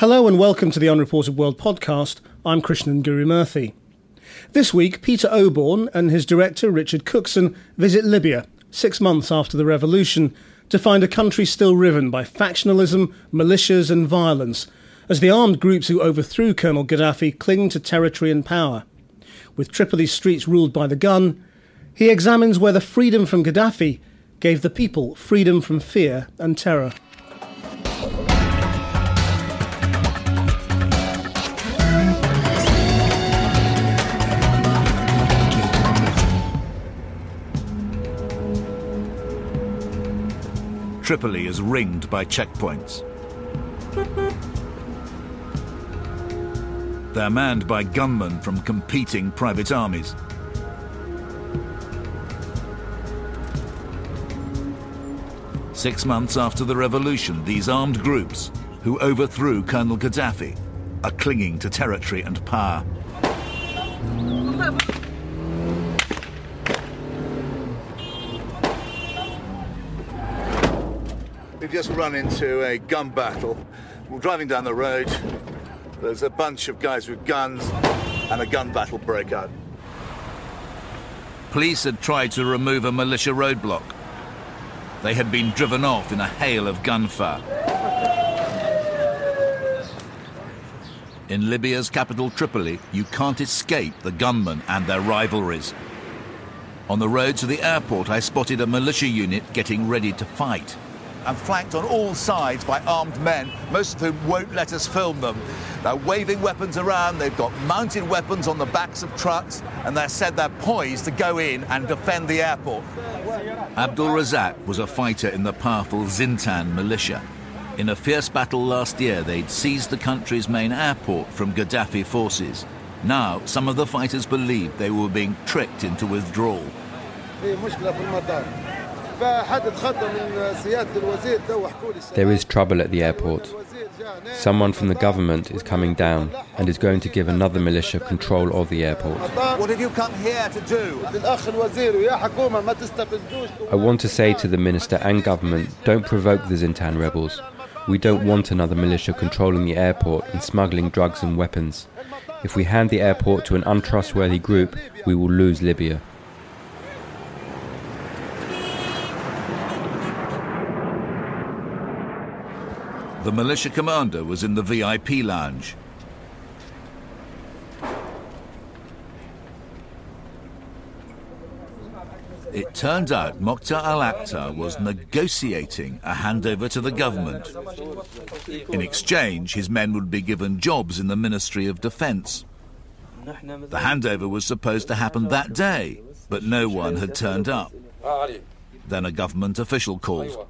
Hello and welcome to the Unreported World podcast. I'm Krishnan Gurumurthy. This week, Peter Oborne and his director Richard Cookson visit Libya, six months after the revolution, to find a country still riven by factionalism, militias, and violence, as the armed groups who overthrew Colonel Gaddafi cling to territory and power. With Tripoli's streets ruled by the gun, he examines whether freedom from Gaddafi gave the people freedom from fear and terror. Tripoli is ringed by checkpoints. They're manned by gunmen from competing private armies. Six months after the revolution, these armed groups, who overthrew Colonel Gaddafi, are clinging to territory and power. We've just run into a gun battle. We're driving down the road. There's a bunch of guys with guns, and a gun battle break out. Police had tried to remove a militia roadblock. They had been driven off in a hail of gunfire. In Libya's capital Tripoli, you can't escape the gunmen and their rivalries. On the road to the airport, I spotted a militia unit getting ready to fight and flanked on all sides by armed men, most of whom won't let us film them. They're waving weapons around, they've got mounted weapons on the backs of trucks, and they're said they're poised to go in and defend the airport. Abdul Razak was a fighter in the powerful Zintan militia. In a fierce battle last year, they'd seized the country's main airport from Gaddafi forces. Now, some of the fighters believed they were being tricked into withdrawal. There is trouble at the airport. Someone from the government is coming down and is going to give another militia control of the airport. What have you come here to do? I want to say to the minister and government don't provoke the Zintan rebels. We don't want another militia controlling the airport and smuggling drugs and weapons. If we hand the airport to an untrustworthy group, we will lose Libya. The militia commander was in the VIP lounge. It turned out Mokhtar al Akhdar was negotiating a handover to the government. In exchange, his men would be given jobs in the Ministry of Defense. The handover was supposed to happen that day, but no one had turned up. Then a government official called.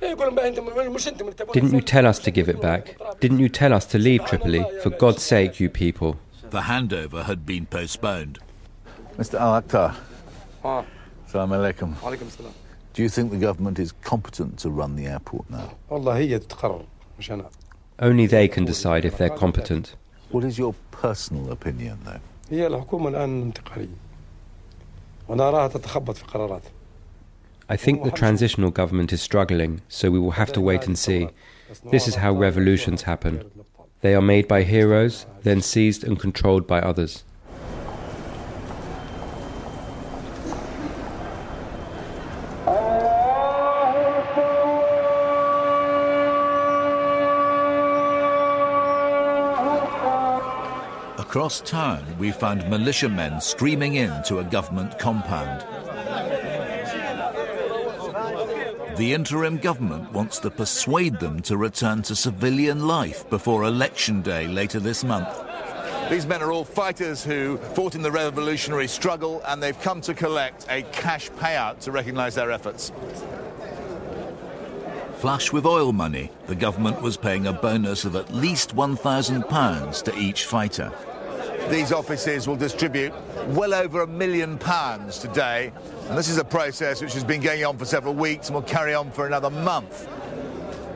Didn't you tell us to give it back? Didn't you tell us to leave Tripoli? For God's sake, you people. The handover had been postponed. Mr. Al Akhdar. Assalamu alaikum. Do you think the government is competent to run the airport now? Only they can decide if they're competent. What is your personal opinion, though? I think the transitional government is struggling, so we will have to wait and see. This is how revolutions happen. They are made by heroes, then seized and controlled by others. Across town, we found militiamen streaming into a government compound. The interim government wants to persuade them to return to civilian life before election day later this month. These men are all fighters who fought in the revolutionary struggle and they've come to collect a cash payout to recognise their efforts. Flush with oil money, the government was paying a bonus of at least £1,000 to each fighter. These offices will distribute well over a million pounds today, and this is a process which has been going on for several weeks and will carry on for another month.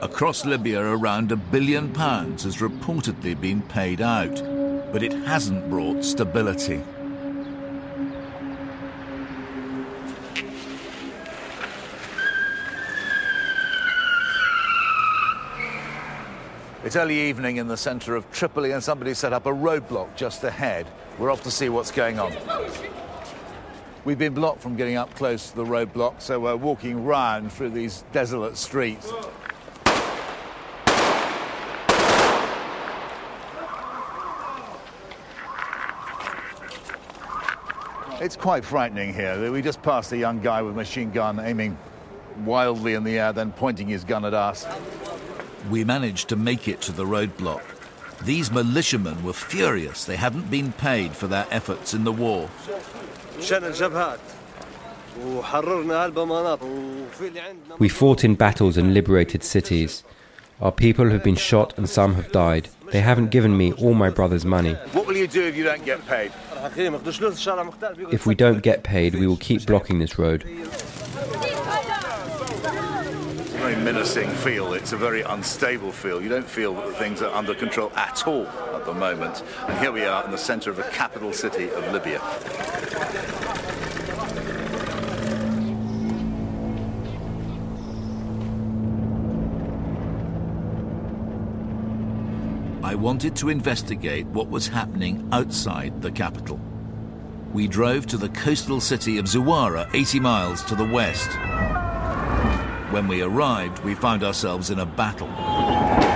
Across Libya, around a billion pounds has reportedly been paid out, but it hasn't brought stability. It's early evening in the centre of Tripoli and somebody set up a roadblock just ahead. We're off to see what's going on. We've been blocked from getting up close to the roadblock, so we're walking round through these desolate streets. It's quite frightening here. We just passed a young guy with a machine gun aiming wildly in the air, then pointing his gun at us. We managed to make it to the roadblock. These militiamen were furious. They hadn't been paid for their efforts in the war. We fought in battles and liberated cities. Our people have been shot and some have died. They haven't given me all my brother's money. What will you do if you don't get paid? If we don't get paid, we will keep blocking this road. Very menacing feel. It's a very unstable feel. You don't feel that things are under control at all at the moment. And here we are in the centre of the capital city of Libya. I wanted to investigate what was happening outside the capital. We drove to the coastal city of Zuwara, 80 miles to the west. When we arrived, we found ourselves in a battle.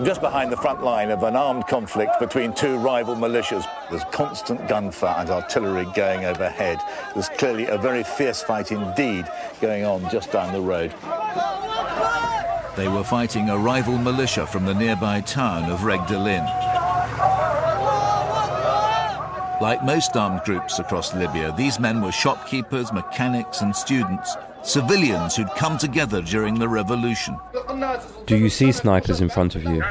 I'm just behind the front line of an armed conflict between two rival militias. There's constant gunfire and artillery going overhead. There's clearly a very fierce fight indeed going on just down the road. They were fighting a rival militia from the nearby town of Regdilin. Like most armed groups across Libya, these men were shopkeepers, mechanics, and students, civilians who'd come together during the revolution. Do you see snipers in front of you?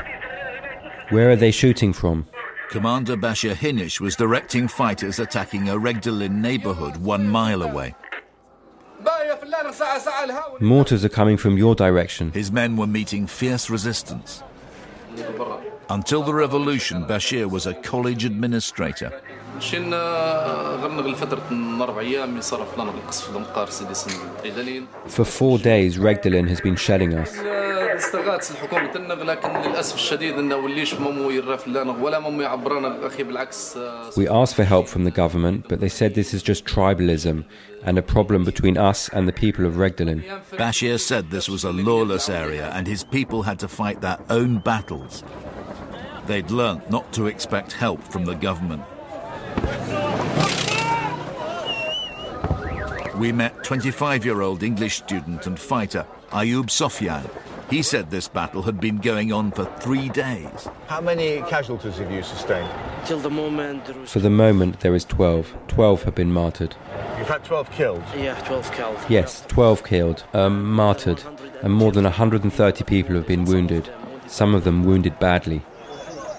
Where are they shooting from? Commander Bashir Hinish was directing fighters attacking a Regdalin neighborhood one mile away. Mortars are coming from your direction. His men were meeting fierce resistance. Until the revolution, Bashir was a college administrator. For four days, Regdalin has been shelling us. We asked for help from the government, but they said this is just tribalism and a problem between us and the people of Regdilin. Bashir said this was a lawless area and his people had to fight their own battles. They'd learnt not to expect help from the government. We met 25 year old English student and fighter Ayub Sofyan. He said this battle had been going on for three days. How many casualties have you sustained? Till the moment, For the moment, there is 12. 12 have been martyred. You've had 12 killed. yeah, 12 killed. Yes, 12 killed, um, martyred, and more than 130 people have been wounded, some of them wounded badly.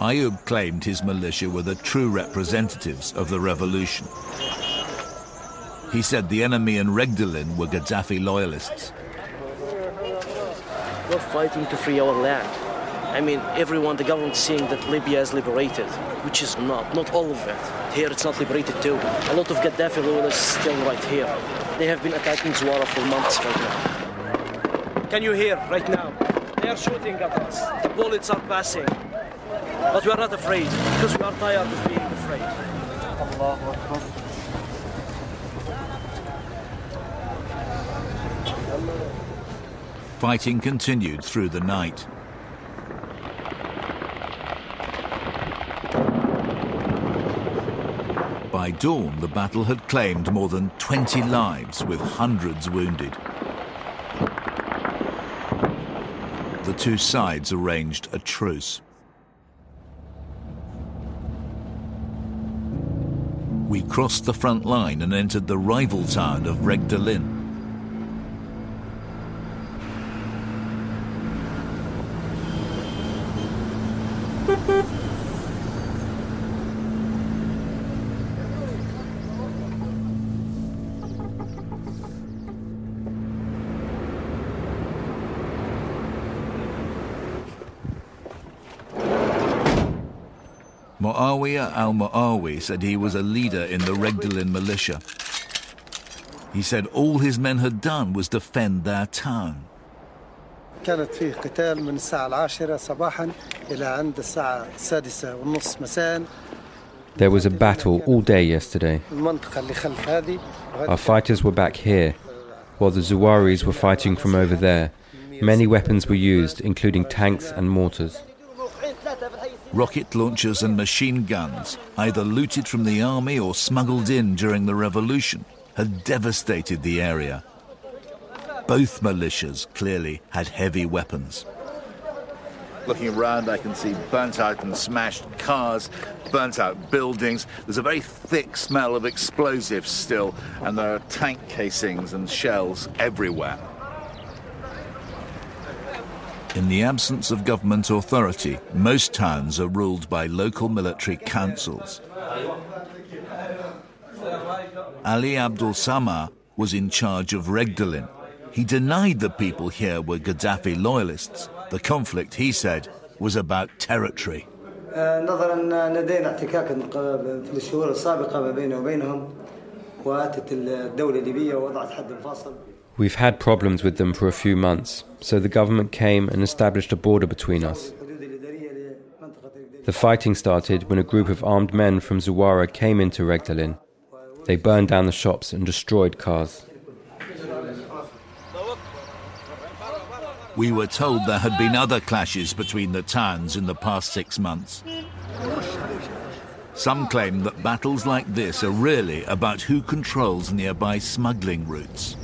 Ayub claimed his militia were the true representatives of the revolution. He said the enemy in Regdalin were Gaddafi loyalists. We're fighting to free our land. I mean, everyone, the government is saying that Libya is liberated, which is not, not all of it. Here it's not liberated too. A lot of Gaddafi loyalists still right here. They have been attacking Zuwara for months right now. Can you hear right now? They are shooting at us. The bullets are passing. But we are not afraid because we are tired of being afraid. Fighting continued through the night. By dawn, the battle had claimed more than 20 lives, with hundreds wounded. The two sides arranged a truce. We crossed the front line and entered the rival town of Regdilin. Muawiyah al-Muawi said he was a leader in the Regdilin militia. He said all his men had done was defend their town. كانت فيه قتال من الساعة العاشرة صباحا إلى عند الساعة السادسة والنصف مساء There was a battle all day yesterday. المنطقة اللي خلف هذه Our fighters were back here, while the Zuwaris were fighting from over there. Many weapons were used, including tanks and mortars. Rocket launchers and machine guns, either looted from the army or smuggled in during the revolution, had devastated the area. Both militias clearly had heavy weapons. Looking around, I can see burnt out and smashed cars, burnt out buildings. There's a very thick smell of explosives still, and there are tank casings and shells everywhere. In the absence of government authority, most towns are ruled by local military councils. Ali Abdul Samah was in charge of Regdilin. He denied the people here were Gaddafi loyalists. The conflict, he said, was about territory. نظرا لدينا احتكاك في الشهور السابقة ما بيننا وبينهم واتت الدولة الليبية ووضعت حد فاصل We've had problems with them for a few months, so the government came and established a border between us. The fighting started when a group of armed men from Zuwara came into Regdalin. They burned down the shops and destroyed cars. We were told there had been other clashes between the towns in the past six months. Some claim that battles like this are really about who controls nearby smuggling routes.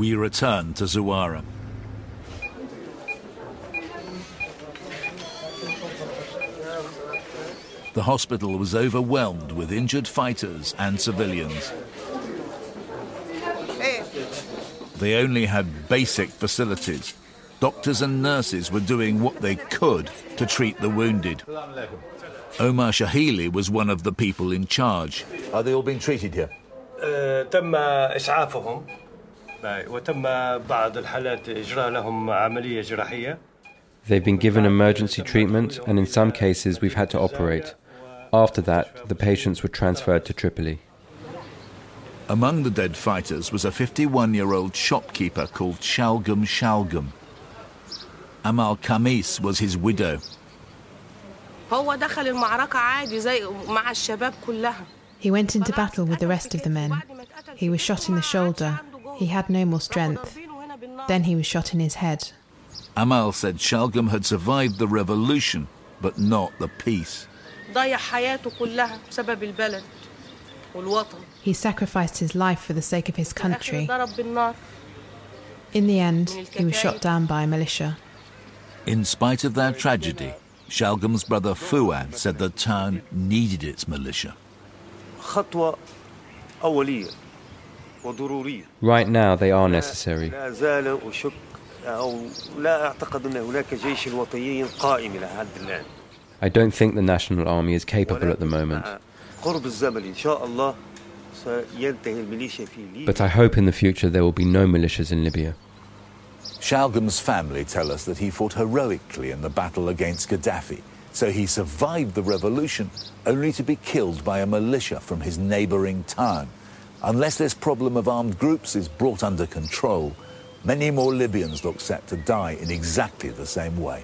We return to Zawara. The hospital was overwhelmed with injured fighters and civilians. They only had basic facilities. Doctors and nurses were doing what they could to treat the wounded. Omar Shahili was one of the people in charge. Are they all being treated here? تم إسعافهم وتم بعض الحالات إجراء لهم عملية جراحية They've been given emergency treatment, and in some cases, we've had to operate. After that, the patients were transferred to Tripoli. Among the dead fighters was a 51 year old shopkeeper called Shalgum Shalgum. Amal Kamis was his widow. هو دخل المعركة عادي زي مع الشباب كلها He went into battle with the rest of the men. He was shot in the shoulder. he had no more strength. Then he was shot in his head. Amal said Shalgam had survived the revolution, but not the peace. He sacrificed his life for the sake of his country. In the end, he was shot down by militia. In spite of that tragedy, Shalgam's brother Fuad said the town needed its militia. Right now, they are necessary. I don't think the National Army is capable at the moment. But I hope in the future there will be no militias in Libya. Shalgam's family tell us that he fought heroically in the battle against Gaddafi, so he survived the revolution only to be killed by a militia from his neighboring town. Unless this problem of armed groups is brought under control, many more Libyans look set to die in exactly the same way.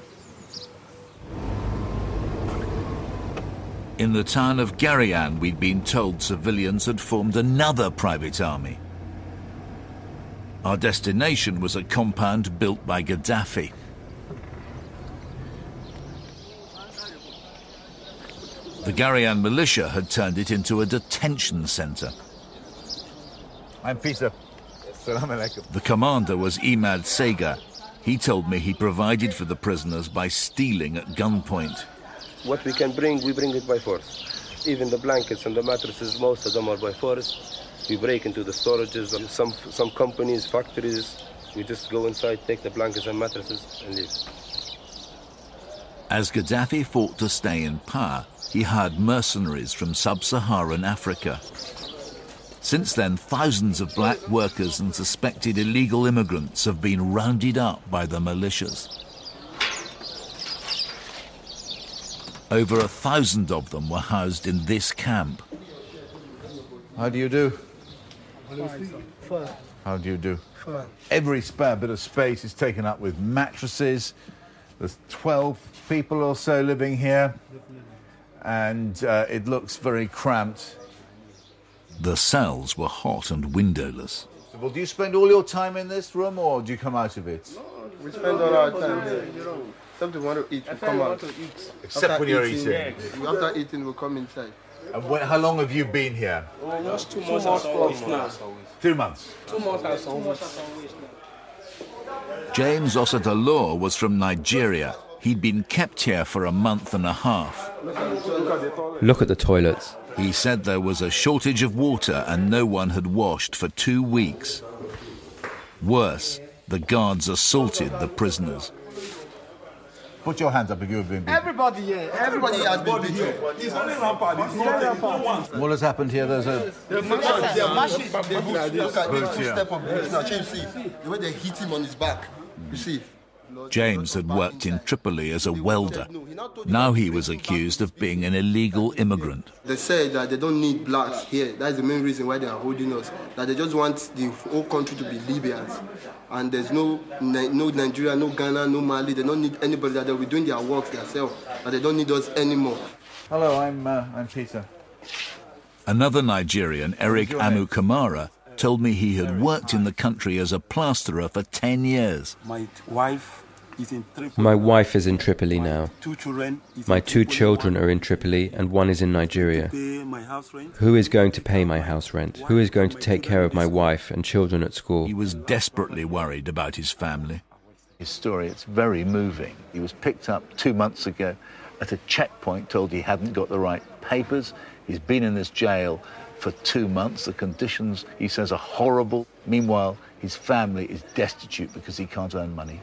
In the town of Garian, we'd been told civilians had formed another private army. Our destination was a compound built by Gaddafi. The Garian militia had turned it into a detention centre. I'm Peter. Salam alaikum. The commander was Imad Sega. He told me he provided for the prisoners by stealing at gunpoint. What we can bring, we bring it by force. Even the blankets and the mattresses, most of them are by force. We break into the storages and some some companies, factories. We just go inside, take the blankets and mattresses, and leave. As Gaddafi fought to stay in power, he hired mercenaries from sub Saharan Africa. Since then, thousands of black workers and suspected illegal immigrants have been rounded up by the militias. Over a thousand of them were housed in this camp. How do you do? How do you do? Every spare bit of space is taken up with mattresses. There's 12 people or so living here, and uh, it looks very cramped. The cells were hot and windowless. Well, do you spend all your time in this room, or do you come out of it? We spend all our time here. Something we want to eat, we come out. Except After when you're eating, eating. After eating, we come inside. And when, how long have you been here? Almost two months as always now. Two months. Two months as always. James Osatalo was from Nigeria. He'd been kept here for a month and a half. Look at the toilets. He said there was a shortage of water and no one had washed for two weeks. Worse, the guards assaulted the prisoners. Put your hands up if you've been beaten. Everybody here, everybody has been beaten. It's only rampart. It's not rampart. What has happened here? There's a They're mashing the boots. Look at Boots, the yeah. step of boots now. Change, see. The way they hit him on his back. You see. James had worked in Tripoli as a welder. Now he was accused of being an illegal immigrant. They said that they don't need blacks here. That's the main reason why they are holding us. That they just want the whole country to be Libyans. And there's no no Nigeria, no Ghana, no Mali. They don't need anybody that they'll be doing their work themselves. And they don't need us anymore. Hello, I'm uh, I'm Peter. Another Nigerian, Eric Amu Kamara, told me he had worked in the country as a plasterer for 10 years. My wife is in Tripoli. My wife is in Tripoli now. Two children. My two Tripoli. children are in Tripoli and one is in Nigeria. Pay my house rent. Who is going to pay my house rent? Who is going to take care of my wife and children at school? He was desperately worried about his family. His story, it's very moving. He was picked up two months ago at a checkpoint, told he hadn't got the right papers. He's been in this jail for two months. The conditions, he says, are horrible. Meanwhile, his family is destitute because he can't earn money.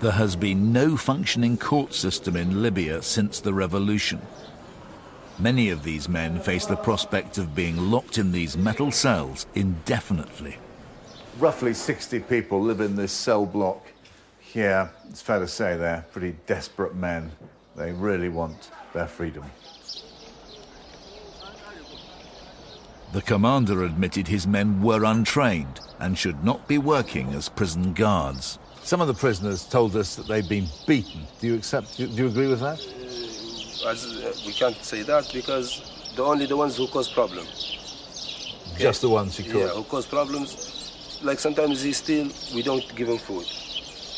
There has been no functioning court system in Libya since the revolution. Many of these men face the prospect of being locked in these metal cells indefinitely. Roughly 60 people live in this cell block here. It's fair to say they're pretty desperate men. They really want their freedom. The commander admitted his men were untrained and should not be working as prison guards. Some of the prisoners told us that they've been beaten. Do you accept? Do you agree with that? As, uh, we can't say that because the only the ones who cause problem. Just the ones who cause. Yeah, who cause problems. Like sometimes he steal, we don't give him food.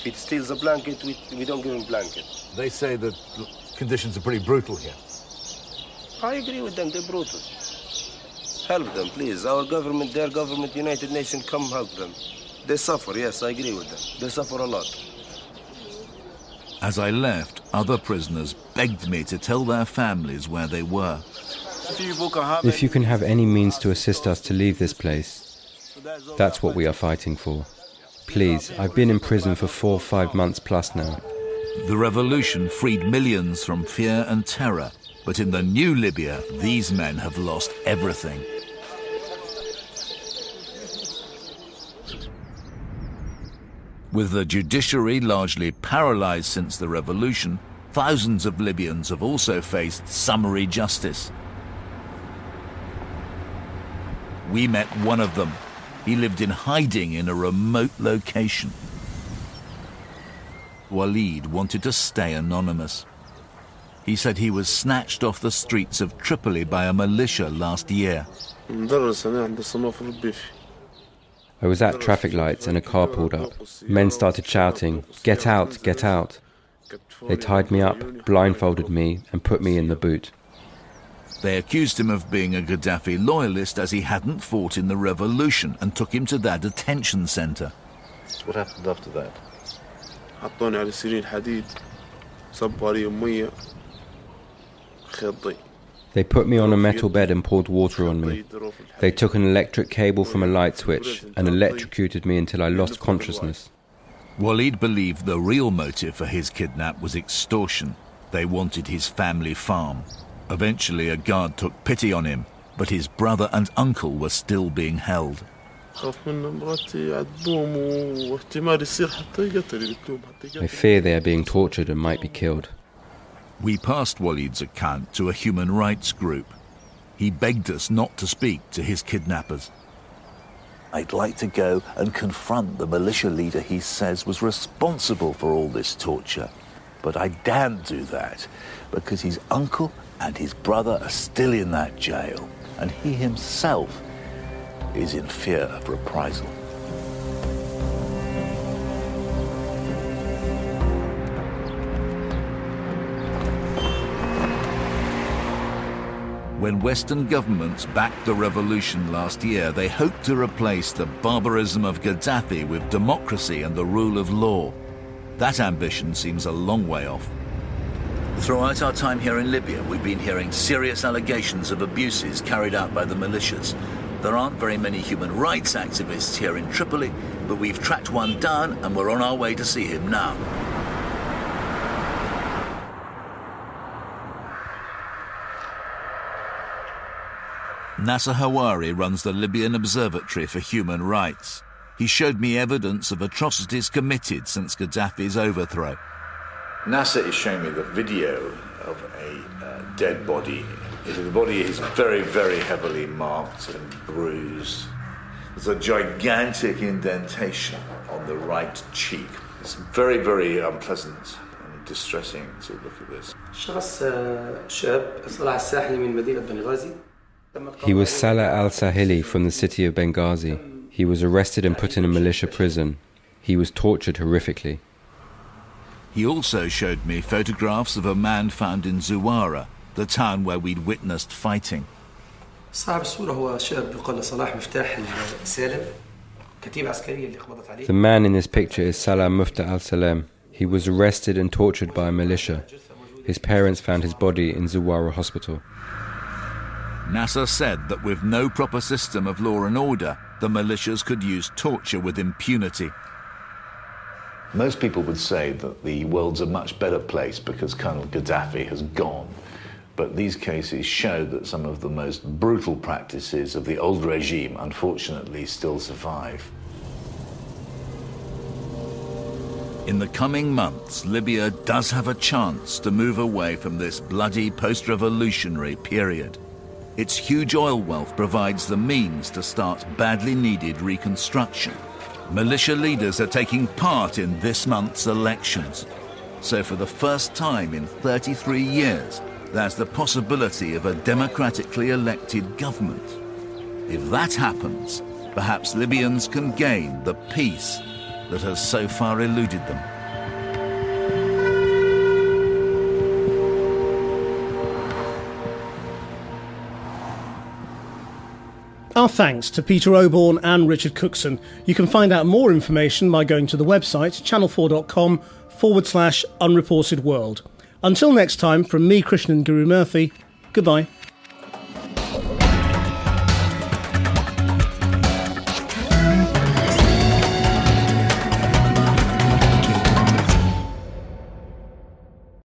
If he steals a blanket, we, we don't give him blanket. They say that the conditions are pretty brutal here. I agree with them, they're brutal. Help them, please. Our government, their government, United Nations, come help them. They suffer, yes, I agree with them. They suffer a lot. As I left, other prisoners begged me to tell their families where they were. If you can have any means to assist us to leave this place, that's what we are fighting for. Please, I've been in prison for four, or five months plus now. The revolution freed millions from fear and terror, but in the new Libya, these men have lost everything. With the judiciary largely paralyzed since the revolution, thousands of Libyans have also faced summary justice. We met one of them. He lived in hiding in a remote location. Walid wanted to stay anonymous. He said he was snatched off the streets of Tripoli by a militia last year. I was at traffic lights and a car pulled up. Men started shouting, Get out, get out. They tied me up, blindfolded me, and put me in the boot. They accused him of being a Gaddafi loyalist as he hadn't fought in the revolution and took him to their detention center. What happened after that? حطوني على سرير حديد صبوا علي مية خيطي They put me on a metal bed and poured water on me. They took an electric cable from a light switch and electrocuted me until I lost consciousness. Walid believed the real motive for his kidnap was extortion. They wanted his family farm. Eventually, a guard took pity on him, but his brother and uncle were still being held. I fear they are being tortured and might be killed. We passed Walid's account to a human rights group. He begged us not to speak to his kidnappers. I'd like to go and confront the militia leader he says was responsible for all this torture. But I daren't do that because his uncle and his brother are still in that jail, and he himself is in fear of reprisal. When Western governments backed the revolution last year, they hoped to replace the barbarism of Gaddafi with democracy and the rule of law. That ambition seems a long way off. Throughout our time here in Libya, we've been hearing serious allegations of abuses carried out by the militias. There aren't very many human rights activists here in Tripoli, but we've tracked one down and we're on our way to see him now. Nasser Hawari runs the Libyan Observatory for Human Rights. He showed me evidence of atrocities committed since Gaddafi's overthrow. Nasser is showing me the video of a uh, dead body. The body is very, very heavily marked and bruised. There's a gigantic indentation on the right cheek. It's very, very unpleasant and distressing to look at this. He was Salah al Sahili from the city of Benghazi. He was arrested and put in a militia prison. He was tortured horrifically. He also showed me photographs of a man found in Zuwara, the town where we'd witnessed fighting. The man in this picture is Salah Mufta al Salem. He was arrested and tortured by a militia. His parents found his body in Zuwara Hospital. Nasser said that with no proper system of law and order, the militias could use torture with impunity most people would say that the world's a much better place because Colonel Gaddafi has gone. But these cases show that some of the most brutal practices of the old regime, unfortunately, still survive. In the coming months, Libya does have a chance to move away from this bloody post revolutionary period. Its huge oil wealth provides the means to start badly needed reconstruction. Militia leaders are taking part in this month's elections. So, for the first time in 33 years, there's the possibility of a democratically elected government. If that happens, perhaps Libyans can gain the peace that has so far eluded them. Our thanks to Peter Oborne and Richard Cookson. You can find out more information by going to the website channel4.com forward slash unreported world. Until next time, from me, Krishnan Guru Murthy, goodbye.